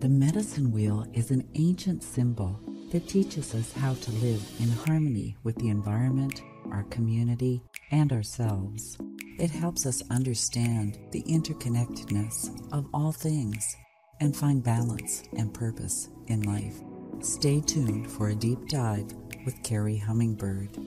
The medicine wheel is an ancient symbol that teaches us how to live in harmony with the environment, our community, and ourselves. It helps us understand the interconnectedness of all things and find balance and purpose in life. Stay tuned for a deep dive with Kerri Hummingbird.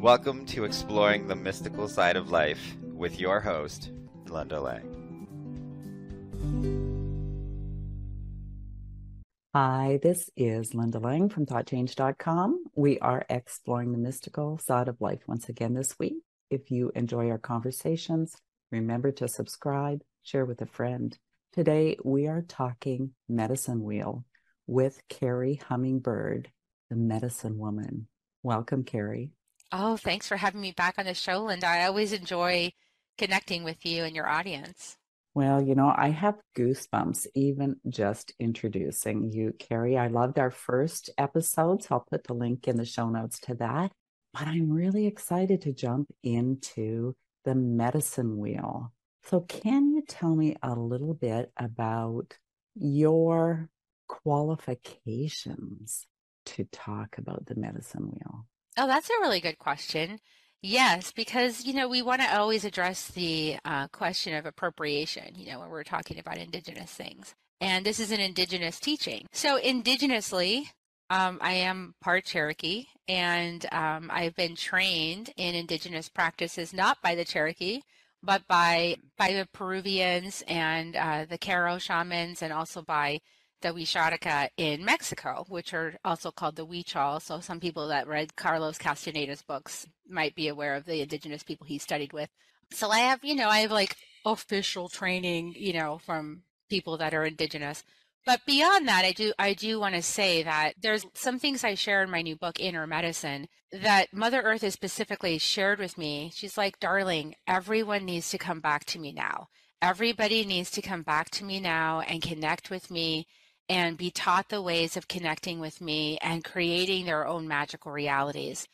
Welcome to Exploring the Mystical Side of Life with your host, Linda Lang. Hi, this is Linda Lang from ThoughtChange.com. We are exploring the mystical side of life once again this week. If you enjoy our conversations, remember to subscribe, share with a friend. Today, we are talking medicine wheel with Kerri Hummingbird, the medicine woman. Welcome, Kerri. Oh, thanks for having me back on the show, Linda. I always enjoy connecting with you and your audience. Well, you know, I have goosebumps even just introducing you, Kerri. I loved our first episodes. I'll put the link in the show notes to that. But I'm really excited to jump into the medicine wheel. So, can you tell me a little bit about your qualifications to talk about the medicine wheel? Oh, that's a really good question. Yes, because, you know, we want to always address the uh, question of appropriation, you know, when we're talking about indigenous things. And this is an indigenous teaching. So, indigenously, um, I am part Cherokee, and um, I've been trained in indigenous practices not by the Cherokee, but by by the Peruvians and uh, the Q'ero shamans, and also by the Huixarika in Mexico, which are also called the Huichol. So some people that read Carlos Castaneda's books might be aware of the indigenous people he studied with. So I have, you know, I have like official training, you know, from people that are indigenous. But beyond that, I do I do want to say that there's some things I share in my new book, Inner Medicine, that Mother Earth has specifically shared with me. She's like, darling, everyone needs to come back to me now. Everybody needs to come back to me now and connect with me and be taught the ways of connecting with me and creating their own magical realities.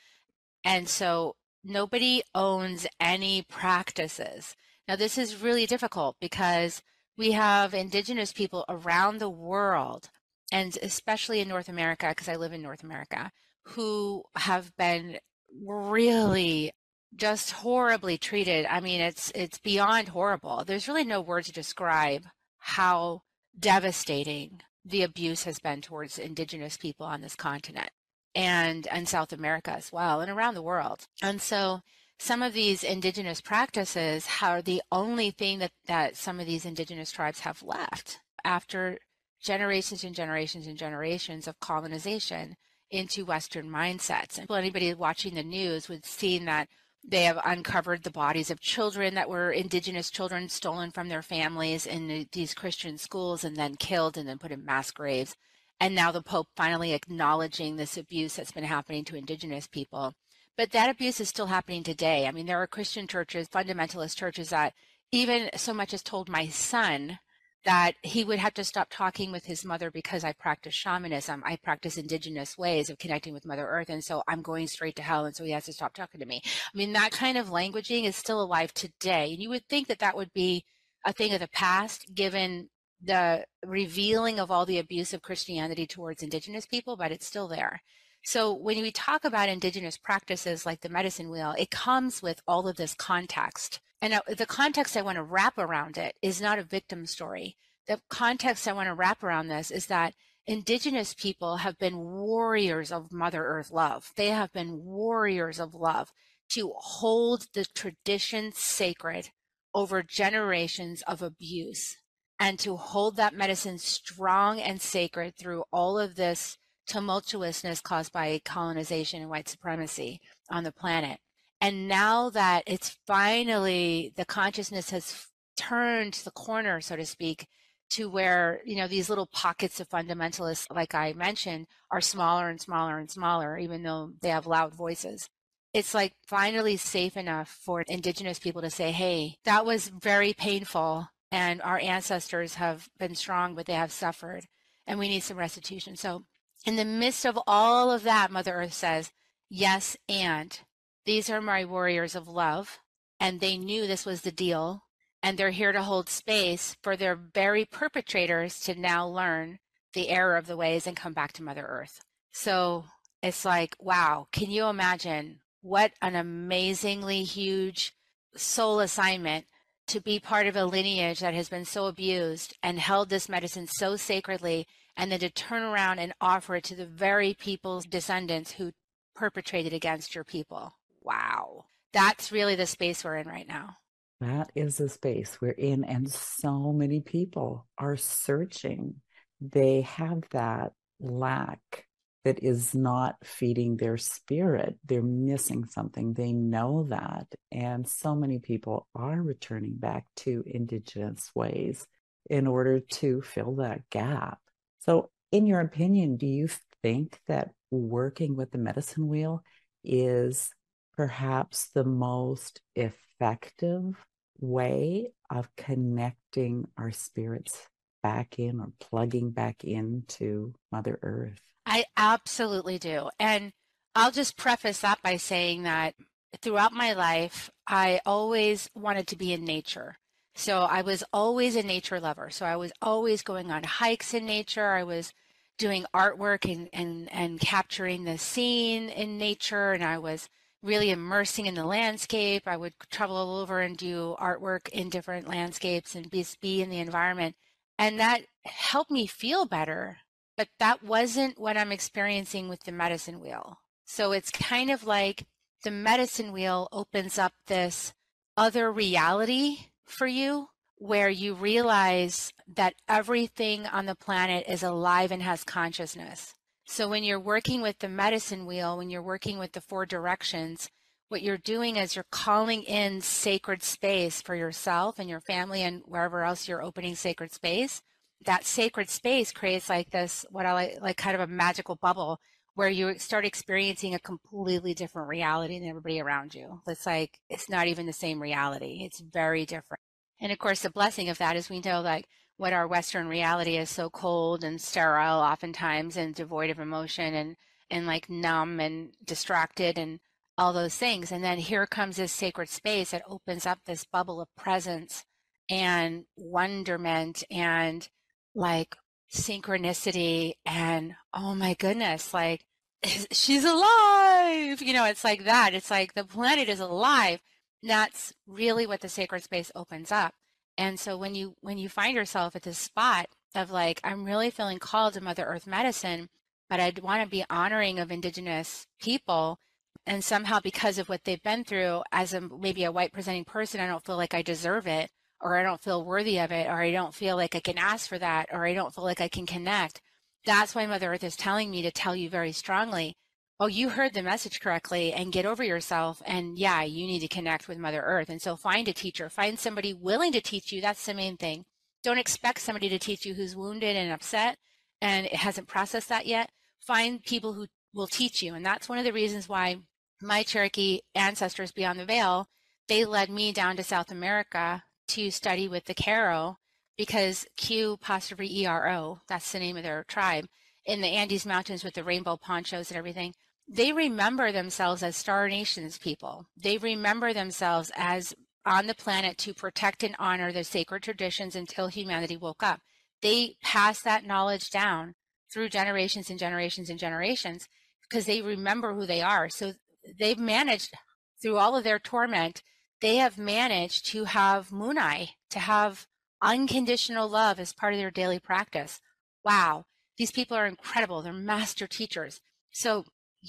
And so nobody owns any practices. Now, this is really difficult because we have indigenous people around the world, and especially in North America, because I live in North America, who have been really just horribly treated. I mean, it's it's beyond horrible. There's really no word to describe how devastating the abuse has been towards indigenous people on this continent and and South America as well and around the world. And so some of these indigenous practices are the only thing that, that some of these indigenous tribes have left after generations and generations and generations of colonization into Western mindsets. And anybody watching the news would see that they have uncovered the bodies of children that were indigenous children stolen from their families in these Christian schools and then killed and then put in mass graves. And now the Pope finally acknowledging this abuse that's been happening to indigenous people. But that abuse is still happening today. I mean, there are Christian churches, fundamentalist churches that even so much as told my son that he would have to stop talking with his mother because I practice shamanism. I practice indigenous ways of connecting with Mother Earth. And so I'm going straight to hell. And so he has to stop talking to me. I mean, that kind of languaging is still alive today. And you would think that that would be a thing of the past given the revealing of all the abuse of Christianity towards indigenous people, but it's still there. So when we talk about indigenous practices like the medicine wheel, it comes with all of this context and the context I want to wrap around it is not a victim story. The context I want to wrap around this is that indigenous people have been warriors of Mother Earth love. They have been warriors of love to hold the tradition sacred over generations of abuse and to hold that medicine strong and sacred through all of this tumultuousness caused by colonization and white supremacy on the planet. And now that it's finally the consciousness has turned the corner, so to speak, to where, you know, these little pockets of fundamentalists, like I mentioned, are smaller and smaller and smaller, even though they have loud voices. It's like finally safe enough for indigenous people to say, hey, that was very painful. And our ancestors have been strong, but they have suffered. And we need some restitution. So, in the midst of all of that, Mother Earth says, yes, and these are my warriors of love. And they knew this was the deal. And they're here to hold space for their very perpetrators to now learn the error of the ways and come back to Mother Earth. So it's like, wow, can you imagine what an amazingly huge soul assignment to be part of a lineage that has been so abused and held this medicine so sacredly and then to turn around and offer it to the very people's descendants who perpetrated against your people. Wow. That's really the space we're in right now. That is the space we're in. And so many people are searching. They have that lack that is not feeding their spirit. They're missing something. They know that. And so many people are returning back to Indigenous ways in order to fill that gap. So, in your opinion, do you think that working with the medicine wheel is perhaps the most effective way of connecting our spirits back in or plugging back into Mother Earth? I absolutely do. And I'll just preface that by saying that throughout my life, I always wanted to be in nature. So I was always a nature lover. So I was always going on hikes in nature. I was doing artwork and, and, and capturing the scene in nature. And I was really immersing in the landscape. I would travel all over and do artwork in different landscapes and be, be in the environment. And that helped me feel better but that wasn't what I'm experiencing with the medicine wheel. So it's kind of like the medicine wheel opens up this other reality for you where you realize that everything on the planet is alive and has consciousness. So when you're working with the medicine wheel, when you're working with the four directions, what you're doing is you're calling in sacred space for yourself and your family and wherever else you're opening sacred space that sacred space creates like this what I like like kind of a magical bubble where you start experiencing a completely different reality than everybody around you. It's like it's not even the same reality. It's very different. And of course the blessing of that is we know like what our Western reality is so cold and sterile oftentimes and devoid of emotion and and like numb and distracted and all those things. And then here comes this sacred space that opens up this bubble of presence and wonderment and like synchronicity and oh my goodness, like she's alive. You know, it's like that. It's like the planet is alive. That's really what the sacred space opens up. And so when you when you find yourself at this spot of like I'm really feeling called to Mother Earth medicine, but I'd want to be honoring of indigenous people and somehow because of what they've been through as a maybe a white presenting person, I don't feel like I deserve it or I don't feel worthy of it, or I don't feel like I can ask for that, or I don't feel like I can connect. That's why Mother Earth is telling me to tell you very strongly, oh, you heard the message correctly and get over yourself. And yeah, you need to connect with Mother Earth. And so find a teacher, find somebody willing to teach you. That's the main thing. Don't expect somebody to teach you who's wounded and upset and hasn't processed that yet. Find people who will teach you. And that's one of the reasons why my Cherokee ancestors beyond the veil, they led me down to South America to study with the Q'ero because Q apostrophe ERO, that's the name of their tribe, in the Andes Mountains with the rainbow ponchos and everything, they remember themselves as Star Nations people. They remember themselves as on the planet to protect and honor the sacred traditions until humanity woke up. They pass that knowledge down through generations and generations and generations because they remember who they are. So they've managed through all of their torment they have managed to have Munay, to have unconditional love as part of their daily practice. Wow, these people are incredible. They're master teachers. So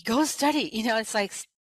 go study. You know, it's like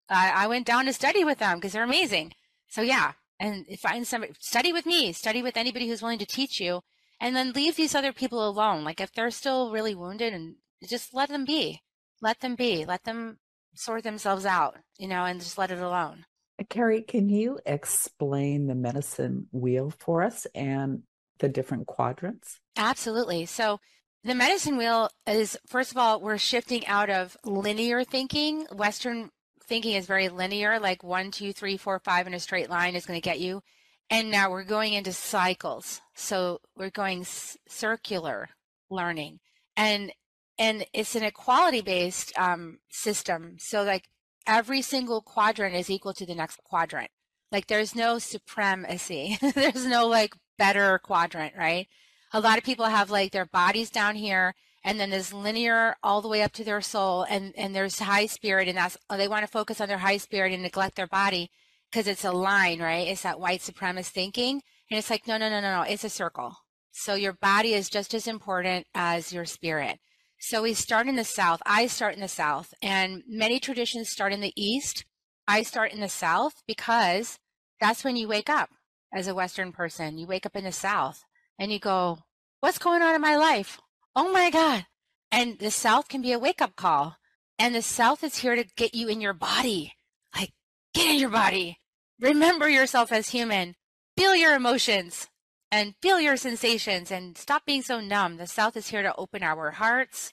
I, I went down to study with them because they're amazing. So yeah, and find somebody, study with me, study with anybody who's willing to teach you, and then leave these other people alone. Like if they're still really wounded, and just let them be, let them be, let them sort themselves out, you know, and just let it alone. Uh, Kerri, can you explain the medicine wheel for us and the different quadrants? Absolutely. So, the medicine wheel is, first of all, we're shifting out of linear thinking. Western thinking is very linear, like one, two, three, four, five in a straight line is going to get you. And now we're going into cycles. So we're going circular learning. And and it's an equality based um, system. So like every single quadrant is equal to the next quadrant. Like there's no supremacy. there's no like better quadrant, right? A lot of people have like their bodies down here and then there's linear all the way up to their soul and and there's high spirit and that's they want to focus on their high spirit and neglect their body because it's a line, right? It's that white supremacist thinking. And it's like, no, no, no, no, no, it's a circle. So your body is just as important as your spirit. So we start in the South. I start in the South, and many traditions start in the East. I start in the South because that's when you wake up as a Western person. You wake up in the South and you go, What's going on in my life? Oh my God. And the South can be a wake up call. And the South is here to get you in your body. Like, get in your body. Remember yourself as human. Feel your emotions and feel your sensations and stop being so numb. The South is here to open our hearts,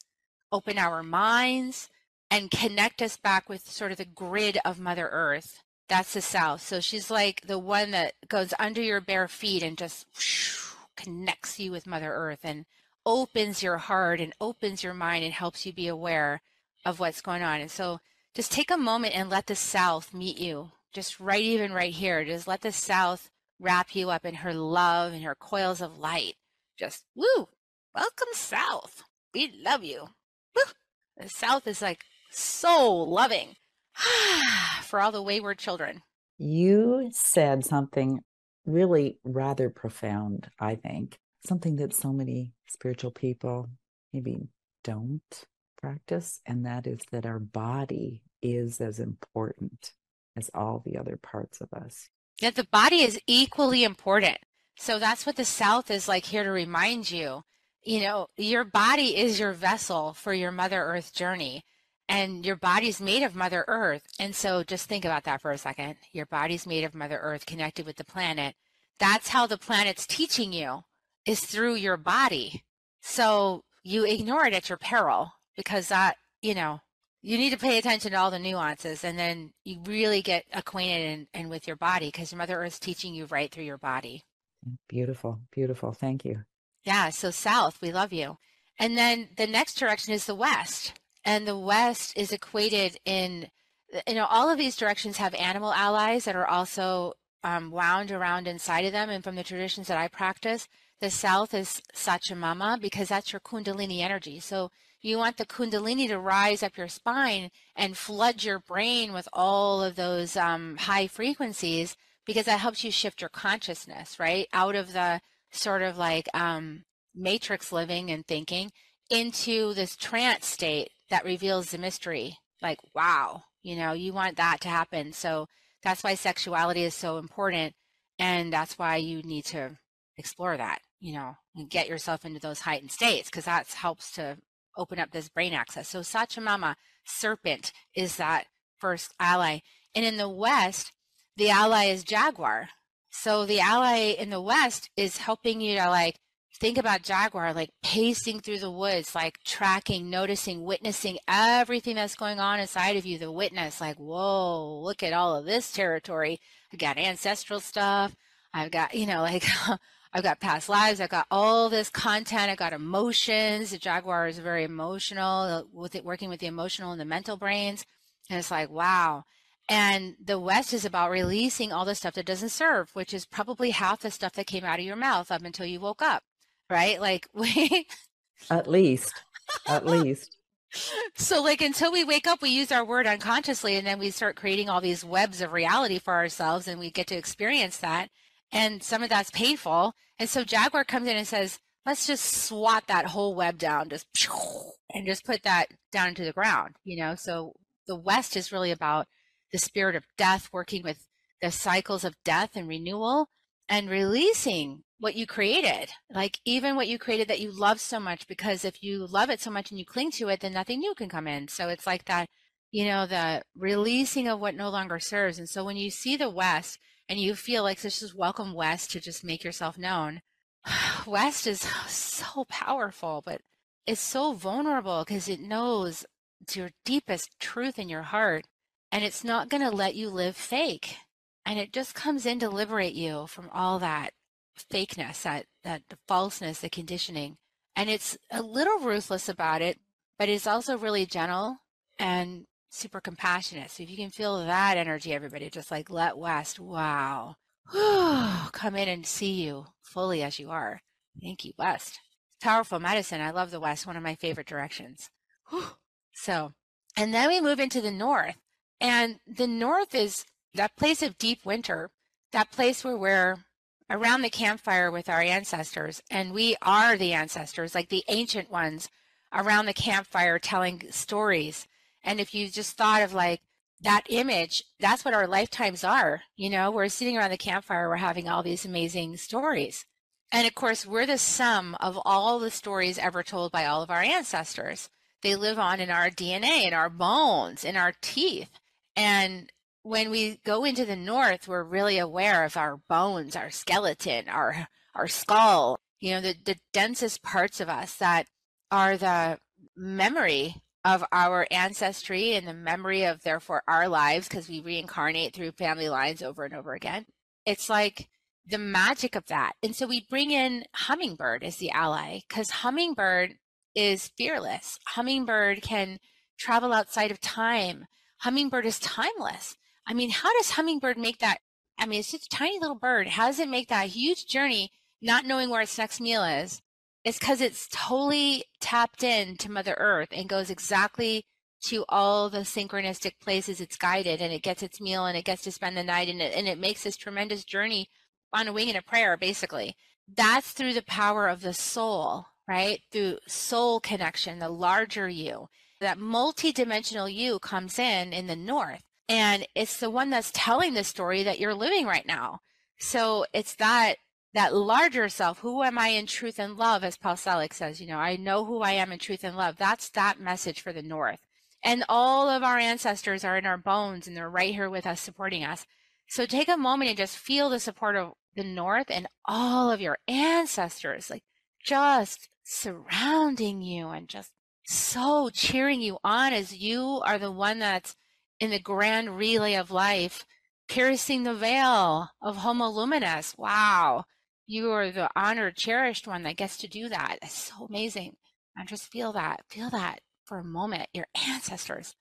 open our minds, and connect us back with sort of the grid of Mother Earth. That's the South. So she's like the one that goes under your bare feet and just whoosh, connects you with Mother Earth and opens your heart and opens your mind and helps you be aware of what's going on. And so just take a moment and let the South meet you. Just right even right here. Just let the South wrap you up in her love and her coils of light. Just woo, welcome South. We love you. Woo. The South is like so loving for all the wayward children. You said something really rather profound, I think, something that so many spiritual people maybe don't practice, and that is that our body is as important as all the other parts of us. Yeah, the body is equally important. So that's what the South is like here to remind you. You know, your body is your vessel for your Mother Earth journey, and your body's made of Mother Earth. And so just think about that for a second. Your body's made of Mother Earth connected with the planet. That's how the planet's teaching you is through your body. So you ignore it at your peril because that, you know, you need to pay attention to all the nuances and then you really get acquainted and, and with your body because Mother Earth's teaching you right through your body. Beautiful, beautiful. Thank you. Yeah, so south, we love you. And then the next direction is the west. And the west is equated in, you know, all of these directions have animal allies that are also um, wound around inside of them. And from the traditions that I practice, the south is Sachamama because that's your Kundalini energy. So you want the Kundalini to rise up your spine and flood your brain with all of those um, high frequencies because that helps you shift your consciousness, right? Out of the sort of like um, matrix living and thinking into this trance state that reveals the mystery. Like, wow, you know, you want that to happen. So that's why sexuality is so important. And that's why you need to explore that, you know, and get yourself into those heightened states because that helps to open up this brain access. So Sachamama, serpent, is that first ally. And in the West, the ally is jaguar. So the ally in the West is helping you to like think about jaguar, like pacing through the woods, like tracking, noticing, witnessing everything that's going on inside of you. The witness, like, whoa, look at all of this territory. I've got ancestral stuff. I've got, you know, like I've got past lives. I've got all this content. I've got emotions. The Jaguar is very emotional uh, with it working with the emotional and the mental brains. And it's like, wow. And the West is about releasing all the stuff that doesn't serve, which is probably half the stuff that came out of your mouth up until you woke up, right? Like we. at least, at least. So, like, until we wake up, we use our word unconsciously, and then we start creating all these webs of reality for ourselves, and we get to experience that and some of that's painful. And so Jaguar comes in and says, let's just swat that whole web down, just and just put that down into the ground, you know? So the West is really about the spirit of death, working with the cycles of death and renewal and releasing what you created, like even what you created that you love so much, because if you love it so much and you cling to it, then nothing new can come in. So it's like that, you know, the releasing of what no longer serves. And so when you see the West, and you feel like this is welcome west to just make yourself known west is so powerful but it's so vulnerable because it knows it's your deepest truth in your heart and it's not going to let you live fake and it just comes in to liberate you from all that fakeness that that falseness the conditioning and it's a little ruthless about it but it's also really gentle and super compassionate. So if you can feel that energy, everybody, just like let West, wow, come in and see you fully as you are. Thank you, West. Powerful medicine. I love the West, one of my favorite directions. So, and then we move into the North. And the North is that place of deep winter, that place where we're around the campfire with our ancestors, and we are the ancestors, like the ancient ones around the campfire telling stories. And if you just thought of like that image, that's what our lifetimes are. You know, we're sitting around the campfire, we're having all these amazing stories. And of course, we're the sum of all the stories ever told by all of our ancestors. They live on in our DNA, in our bones, in our teeth. And when we go into the north, we're really aware of our bones, our skeleton, our our skull, you know, the, the densest parts of us that are the memory of our ancestry and the memory of therefore our lives because we reincarnate through family lines over and over again. It's like the magic of that. And so we bring in Hummingbird as the ally because Hummingbird is fearless. Hummingbird can travel outside of time. Hummingbird is timeless. I mean, how does Hummingbird make that? I mean, it's just a tiny little bird. How does it make that huge journey not knowing where its next meal is it's because it's totally tapped in to Mother Earth and goes exactly to all the synchronistic places it's guided and it gets its meal and it gets to spend the night and it, and it makes this tremendous journey on a wing and a prayer, basically. That's through the power of the soul, right? Through soul connection, the larger you. That multidimensional you comes in in the north and it's the one that's telling the story that you're living right now. So it's that that larger self, who am I in truth and love, as Paul Selig says, you know, I know who I am in truth and love. That's that message for the North. And all of our ancestors are in our bones and they're right here with us, supporting us. So take a moment and just feel the support of the North and all of your ancestors, like just surrounding you and just so cheering you on as you are the one that's in the grand relay of life, piercing the veil of Homo Luminous. Wow you are the honored, cherished one that gets to do that. It's so amazing. And just feel that, feel that for a moment. Your ancestors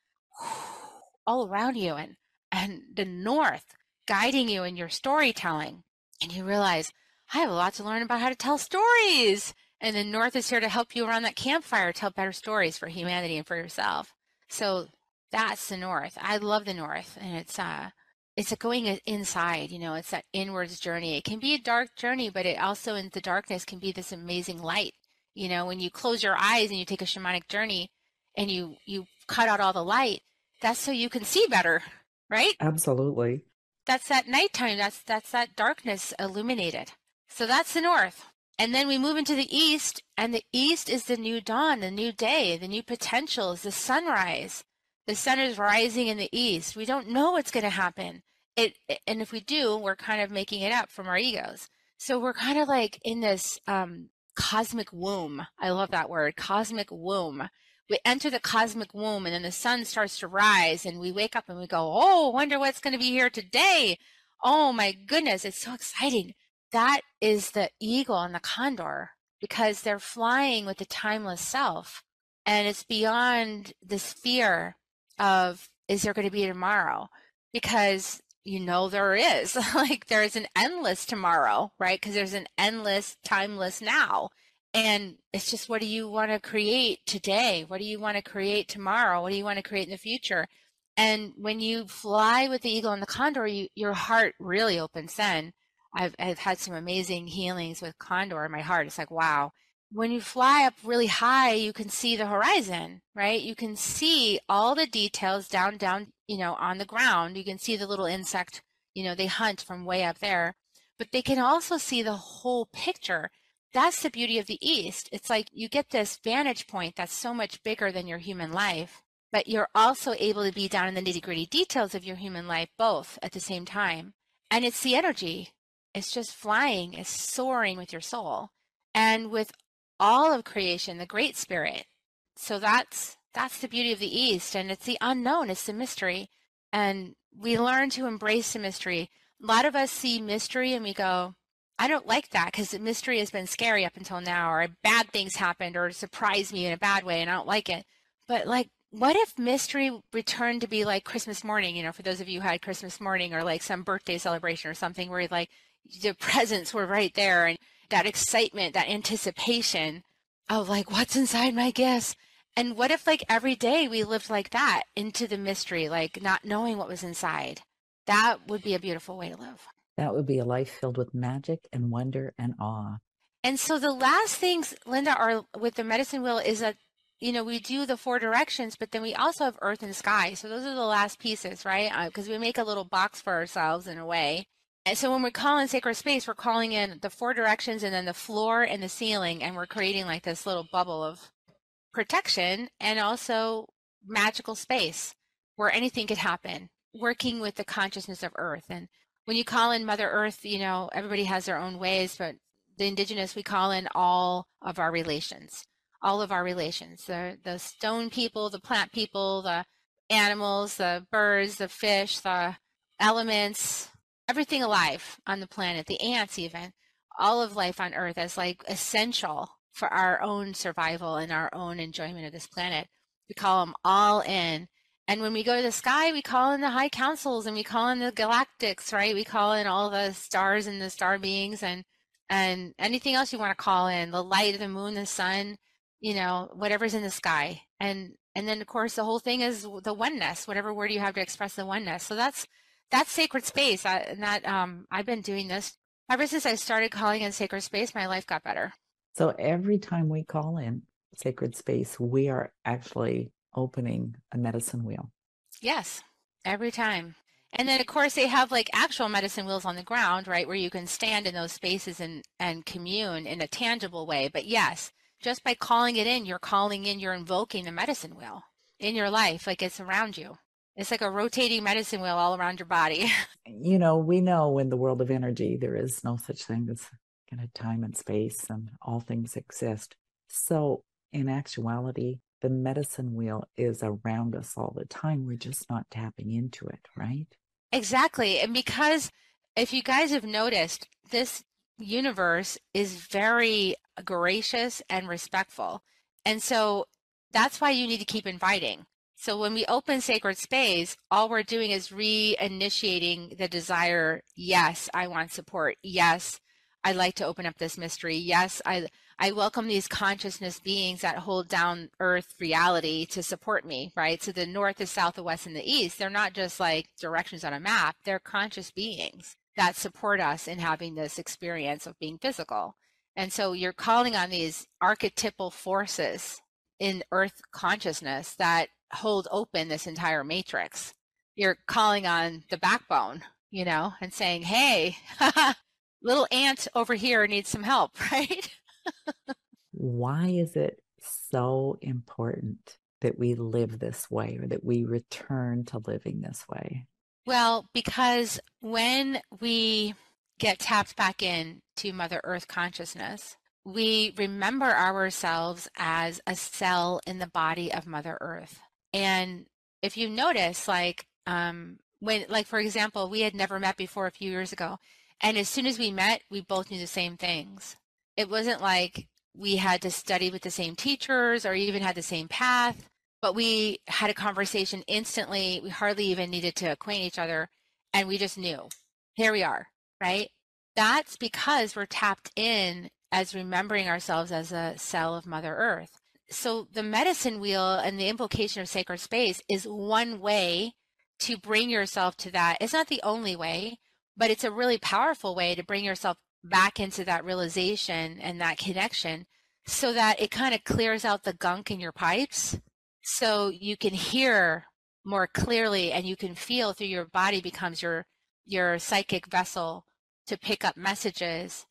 all around you and and the north guiding you in your storytelling. And you realize, I have a lot to learn about how to tell stories. And the north is here to help you around that campfire tell better stories for humanity and for yourself. So that's the north. I love the north. And it's uh it's a going inside you know it's that inwards journey. It can be a dark journey but it also in the darkness can be this amazing light you know when you close your eyes and you take a shamanic journey and you you cut out all the light that's so you can see better right? Absolutely. That's that nighttime that's that's that darkness illuminated. So that's the north. And then we move into the east and the east is the new dawn the new day the new potentials the sunrise the sun is rising in the east. We don't know what's going to happen. It and if we do we're kind of making it up from our egos. So we're kind of like in this um, cosmic womb. I love that word cosmic womb. We enter the cosmic womb and then the sun starts to rise and we wake up and we go oh wonder what's going to be here today. Oh my goodness it's so exciting. That is the eagle and the condor because they're flying with the timeless self and it's beyond this fear of is there going to be tomorrow? Because you know there is. Like there's an endless tomorrow right? Because there's an endless timeless now. And it's just what do you want to create today? What do you want to create tomorrow? What do you want to create in the future? And when you fly with the eagle and the condor you, your heart really opens then. I've, I've had some amazing healings with condor in my heart. It's like wow when you fly up really high, you can see the horizon, right? You can see all the details down, down, you know, on the ground. You can see the little insect, you know, they hunt from way up there, but they can also see the whole picture. That's the beauty of the East. It's like you get this vantage point that's so much bigger than your human life, but you're also able to be down in the nitty gritty details of your human life both at the same time. And it's the energy. It's just flying, it's soaring with your soul. And with all of creation, the great spirit. So that's that's the beauty of the East, and it's the unknown, it's the mystery, and we learn to embrace the mystery. A lot of us see mystery and we go, I don't like that because the mystery has been scary up until now, or bad things happened, or surprised me in a bad way, and I don't like it. But like what if mystery returned to be like Christmas morning, you know, for those of you who had Christmas morning or like some birthday celebration or something where like the presents were right there and that excitement, that anticipation of like, what's inside my gifts? And what if like every day we lived like that into the mystery, like not knowing what was inside? That would be a beautiful way to live. That would be a life filled with magic and wonder and awe. And so the last things, Linda, are with the medicine wheel is that, you know, we do the four directions, but then we also have earth and sky. So those are the last pieces, right? Because uh, we make a little box for ourselves in a way. And so when we call in sacred space, we're calling in the four directions and then the floor and the ceiling, and we're creating like this little bubble of protection and also magical space where anything could happen, working with the consciousness of earth. And when you call in Mother Earth, you know, everybody has their own ways, but the indigenous, we call in all of our relations, all of our relations, the, the stone people, the plant people, the animals, the birds, the fish, the elements, everything alive on the planet, the ants even, all of life on earth as like essential for our own survival and our own enjoyment of this planet. We call them all in and when we go to the sky, we call in the high councils and we call in the galactics, right? We call in all the stars and the star beings and and anything else you want to call in, the light, the moon, the sun, you know, whatever's in the sky. And and then of course the whole thing is the oneness, whatever word you have to express the oneness. So that's that's sacred space. I, and that um I've been doing this ever since I started calling in sacred space, my life got better. So every time we call in sacred space, we are actually opening a medicine wheel. Yes, every time. And then, of course, they have like actual medicine wheels on the ground, right, where you can stand in those spaces and, and commune in a tangible way. But yes, just by calling it in, you're calling in, you're invoking the medicine wheel in your life, like it's around you. It's like a rotating medicine wheel all around your body. you know, we know in the world of energy, there is no such thing as kind of time and space, and all things exist. So, in actuality, the medicine wheel is around us all the time. We're just not tapping into it, right? Exactly. And because if you guys have noticed, this universe is very gracious and respectful. And so that's why you need to keep inviting. So when we open sacred space, all we're doing is reinitiating the desire. Yes, I want support. Yes, I'd like to open up this mystery. Yes, I I welcome these consciousness beings that hold down earth reality to support me, right? So the north, the south, the west, and the east, they're not just like directions on a map, they're conscious beings that support us in having this experience of being physical. And so you're calling on these archetypal forces in earth consciousness that hold open this entire matrix. You're calling on the backbone, you know, and saying, hey, little ant over here needs some help, right? Why is it so important that we live this way or that we return to living this way? Well, because when we get tapped back in to Mother Earth consciousness, we remember ourselves as a cell in the body of Mother Earth. And if you notice, like, um, when, like, for example, we had never met before a few years ago. And as soon as we met, we both knew the same things it wasn't like we had to study with the same teachers or even had the same path, but we had a conversation instantly. We hardly even needed to acquaint each other, and we just knew. Here we are, right? That's because we're tapped in as remembering ourselves as a cell of Mother Earth. So the medicine wheel and the invocation of sacred space is one way to bring yourself to that. It's not the only way, but it's a really powerful way to bring yourself back into that realization and that connection so that it kind of clears out the gunk in your pipes so you can hear more clearly and you can feel through your body becomes your your psychic vessel to pick up messages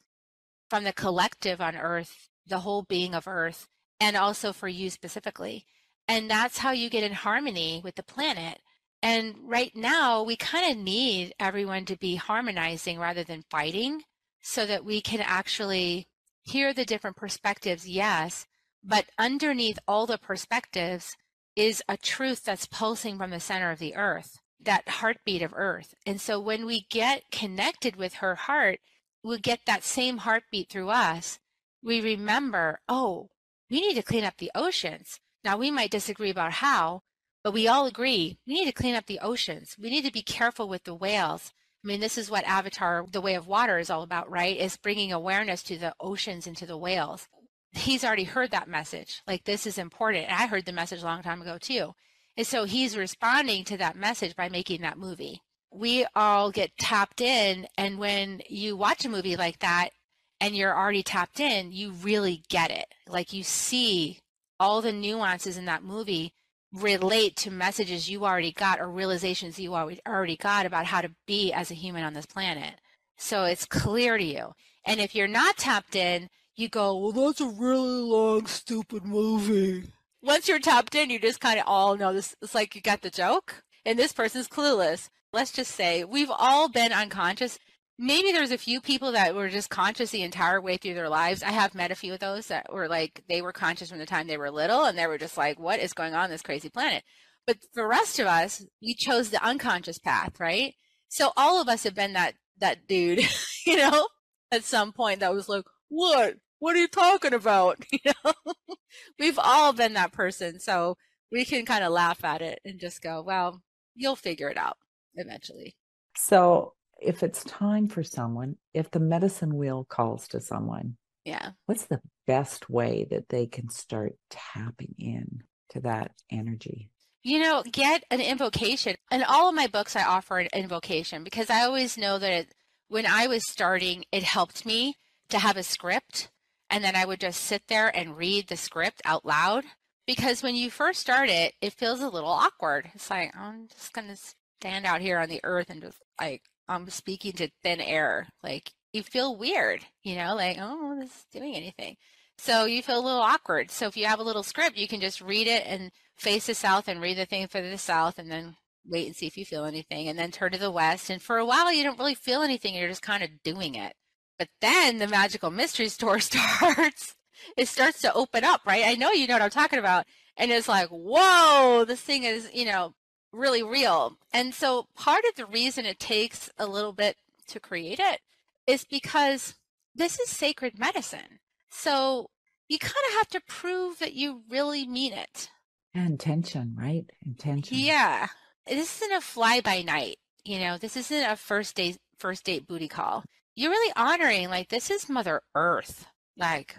from the collective on earth the whole being of earth and also for you specifically and that's how you get in harmony with the planet and right now we kind of need everyone to be harmonizing rather than fighting so that we can actually hear the different perspectives, yes, but underneath all the perspectives is a truth that's pulsing from the center of the earth, that heartbeat of earth. And so when we get connected with her heart, we get that same heartbeat through us. We remember, oh, we need to clean up the oceans. Now we might disagree about how, But we all agree we need to clean up the oceans. We need to be careful with the whales. I mean, this is what Avatar, The Way of Water, is all about, right? Is bringing awareness to the oceans and to the whales. He's already heard that message. Like, this is important. And I heard the message a long time ago, too. And so he's responding to that message by making that movie. We all get tapped in. And when you watch a movie like that and you're already tapped in, you really get it. Like, you see all the nuances in that movie relate to messages you already got or realizations you already got about how to be as a human on this planet. So it's clear to you. And if you're not tapped in, you go, well, that's a really long, stupid movie. Once you're tapped in, you just kind of all know this. It's like you got the joke, and this person's clueless. Let's just say we've all been unconscious maybe there's a few people that were just conscious the entire way through their lives. I have met a few of those that were like they were conscious from the time they were little and they were just like, what is going on this crazy planet? But the rest of us, we chose the unconscious path, right? So all of us have been that that dude, you know, at some point that was like, what? What are you talking about? You know, we've all been that person. So we can kind of laugh at it and just go, well, you'll figure it out eventually. So if it's time for someone, if the medicine wheel calls to someone, yeah, what's the best way that they can start tapping in to that energy? You know, get an invocation. In all of my books, I offer an invocation because I always know that it, when I was starting, it helped me to have a script. And then I would just sit there and read the script out loud. Because when you first start it, it feels a little awkward. It's like, oh, I'm just going to stand out here on the earth and just like I'm speaking to thin air. Like you feel weird, you know, like oh, this is doing anything. So you feel a little awkward. So if you have a little script, you can just read it and face the south and read the thing for the south, and then wait and see if you feel anything, and then turn to the west. And for a while, you don't really feel anything. You're just kind of doing it. But then the magical mystery store starts. It starts to open up, right? I know you know what I'm talking about. And it's like, whoa, this thing is, you know, really real. And so part of the reason it takes a little bit to create it is because this is sacred medicine. So you kind of have to prove that you really mean it. Intention, right? Intention. Yeah. This isn't a fly by night. You know, this isn't a first date first date booty call. You're really honoring like this is Mother Earth. Like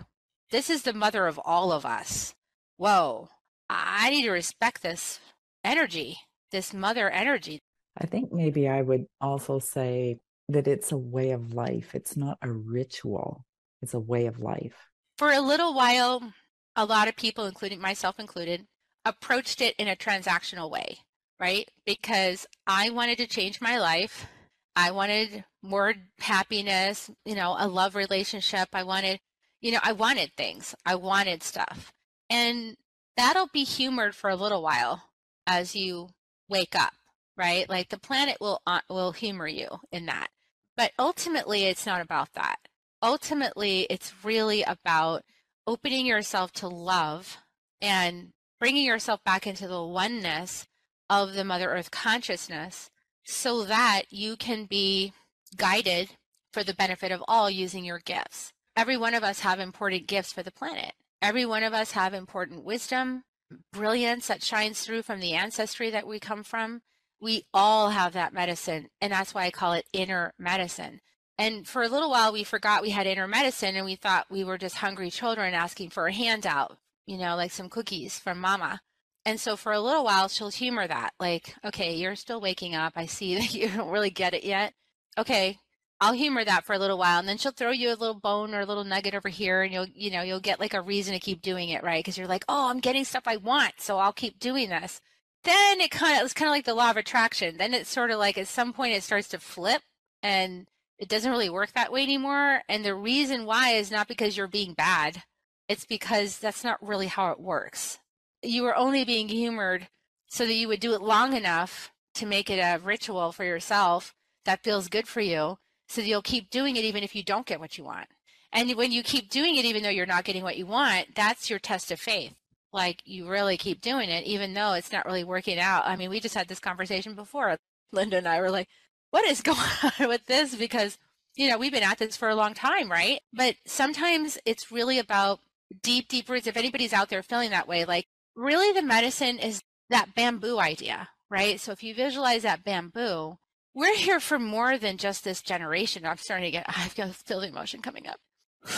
this is the mother of all of us. Whoa. I need to respect this energy this mother energy. I think maybe I would also say that it's a way of life. It's not a ritual, it's a way of life. For a little while, a lot of people, including myself included, approached it in a transactional way, right? Because I wanted to change my life. I wanted more happiness, you know, a love relationship. I wanted, you know, I wanted things. I wanted stuff. And that'll be humored for a little while as you wake up, right? Like the planet will uh, will humor you in that. But ultimately it's not about that. Ultimately it's really about opening yourself to love and bringing yourself back into the oneness of the mother earth consciousness so that you can be guided for the benefit of all using your gifts. Every one of us have important gifts for the planet. Every one of us have important wisdom, brilliance that shines through from the ancestry that we come from. We all have that medicine, and that's why I call it inner medicine. And for a little while, we forgot we had inner medicine, and we thought we were just hungry children asking for a handout, you know, like some cookies from mama. And so for a little while, she'll humor that, like, okay, you're still waking up. I see that you don't really get it yet. Okay, I'll humor that for a little while, and then she'll throw you a little bone or a little nugget over here, and you'll, you know, you'll get like a reason to keep doing it, right? Because you're like, oh, I'm getting stuff I want, so I'll keep doing this. Then it kind of, it's kind of like the law of attraction. Then it's sort of like at some point it starts to flip, and it doesn't really work that way anymore. And the reason why is not because you're being bad; it's because that's not really how it works. You were only being humored so that you would do it long enough to make it a ritual for yourself that feels good for you so you'll keep doing it even if you don't get what you want. And when you keep doing it, even though you're not getting what you want, that's your test of faith. Like you really keep doing it, even though it's not really working out. I mean, we just had this conversation before. Linda and I were like, what is going on with this? Because, you know, we've been at this for a long time, right? But sometimes it's really about deep, deep roots. If anybody's out there feeling that way, like really the medicine is that bamboo idea, right? So if you visualize that bamboo, we're here for more than just this generation. I'm starting to get, I've got feel the emotion coming up.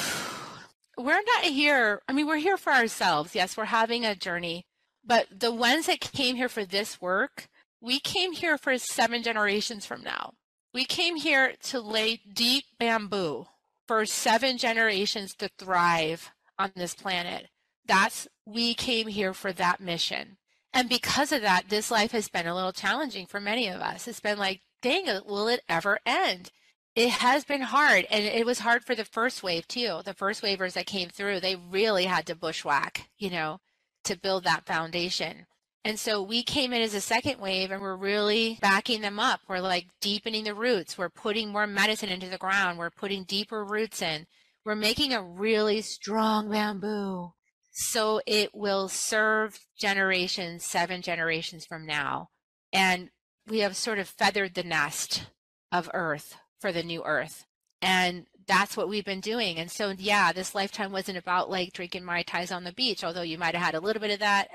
we're not here. I mean, we're here for ourselves. Yes, we're having a journey, but the ones that came here for this work, we came here for seven generations from now. We came here to lay deep bamboo for seven generations to thrive on this planet. That's, we came here for that mission. And because of that, this life has been a little challenging for many of us. It's been like, dang it, uh, will it ever end? It has been hard. And it was hard for the first wave too. The first wavers that came through, they really had to bushwhack, you know, to build that foundation. And so we came in as a second wave and we're really backing them up. We're like deepening the roots. We're putting more medicine into the ground. We're putting deeper roots in. We're making a really strong bamboo so it will serve generations, seven generations from now. And we have sort of feathered the nest of Earth for the new Earth. And that's what we've been doing. And so, yeah, this lifetime wasn't about like drinking Mai Tais on the beach, although you might have had a little bit of that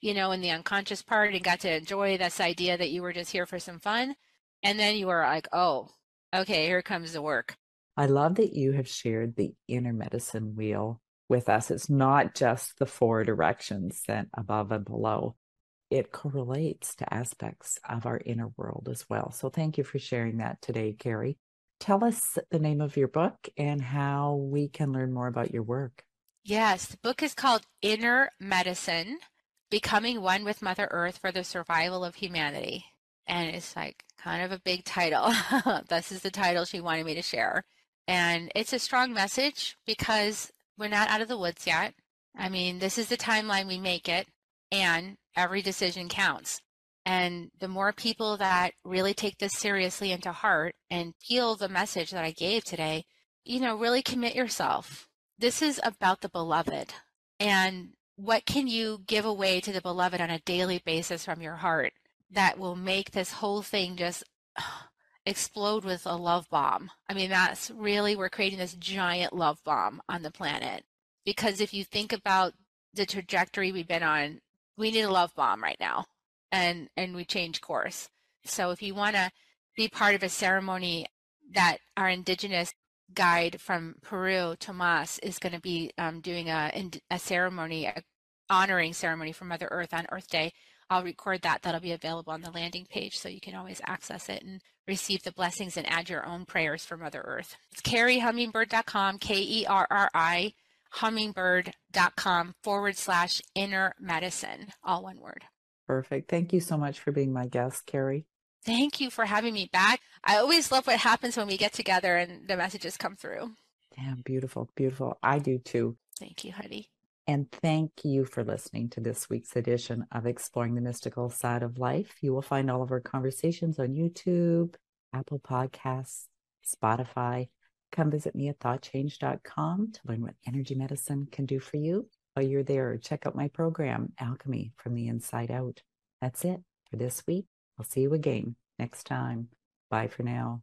you know, in the unconscious part and got to enjoy this idea that you were just here for some fun. And then you were like, oh, okay, here comes the work. I love that you have shared the inner medicine wheel with us. It's not just the four directions that above and below. It correlates to aspects of our inner world as well. So thank you for sharing that today, Kerri. Tell us the name of your book and how we can learn more about your work. Yes, the book is called Inner Medicine Becoming One with Mother Earth for the Survival of Humanity. And it's like kind of a big title. this is the title she wanted me to share. And it's a strong message because we're not out of the woods yet. I mean, this is the timeline we make it, and every decision counts. And the more people that really take this seriously into heart and feel the message that I gave today, you know, really commit yourself. This is about the beloved. And what can you give away to the beloved on a daily basis from your heart that will make this whole thing just explode with a love bomb? I mean, that's really, we're creating this giant love bomb on the planet. Because if you think about the trajectory we've been on, we need a love bomb right now. And, and we change course. So if you want to be part of a ceremony that our indigenous guide from Peru, Tomas, is going to be um, doing a, a ceremony, a honoring ceremony for Mother Earth on Earth Day. I'll record that. That'll be available on the landing page so you can always access it and receive the blessings and add your own prayers for Mother Earth. It's kerrihummingbird.com, K E R R I, hummingbird.com forward slash inner medicine, all one word. Perfect. Thank you so much for being my guest, Kerri. Thank you for having me back. I always love what happens when we get together and the messages come through. Damn, beautiful, beautiful. I do too. Thank you, honey. And thank you for listening to this week's edition of Exploring the Mystical Side of Life. You will find all of our conversations on YouTube, Apple Podcasts, Spotify. Come visit me at thoughtchange.com to learn what energy medicine can do for you. While you're there, check out my program, Alchemy from the Inside Out. That's it for this week. I'll see you again next time. Bye for now.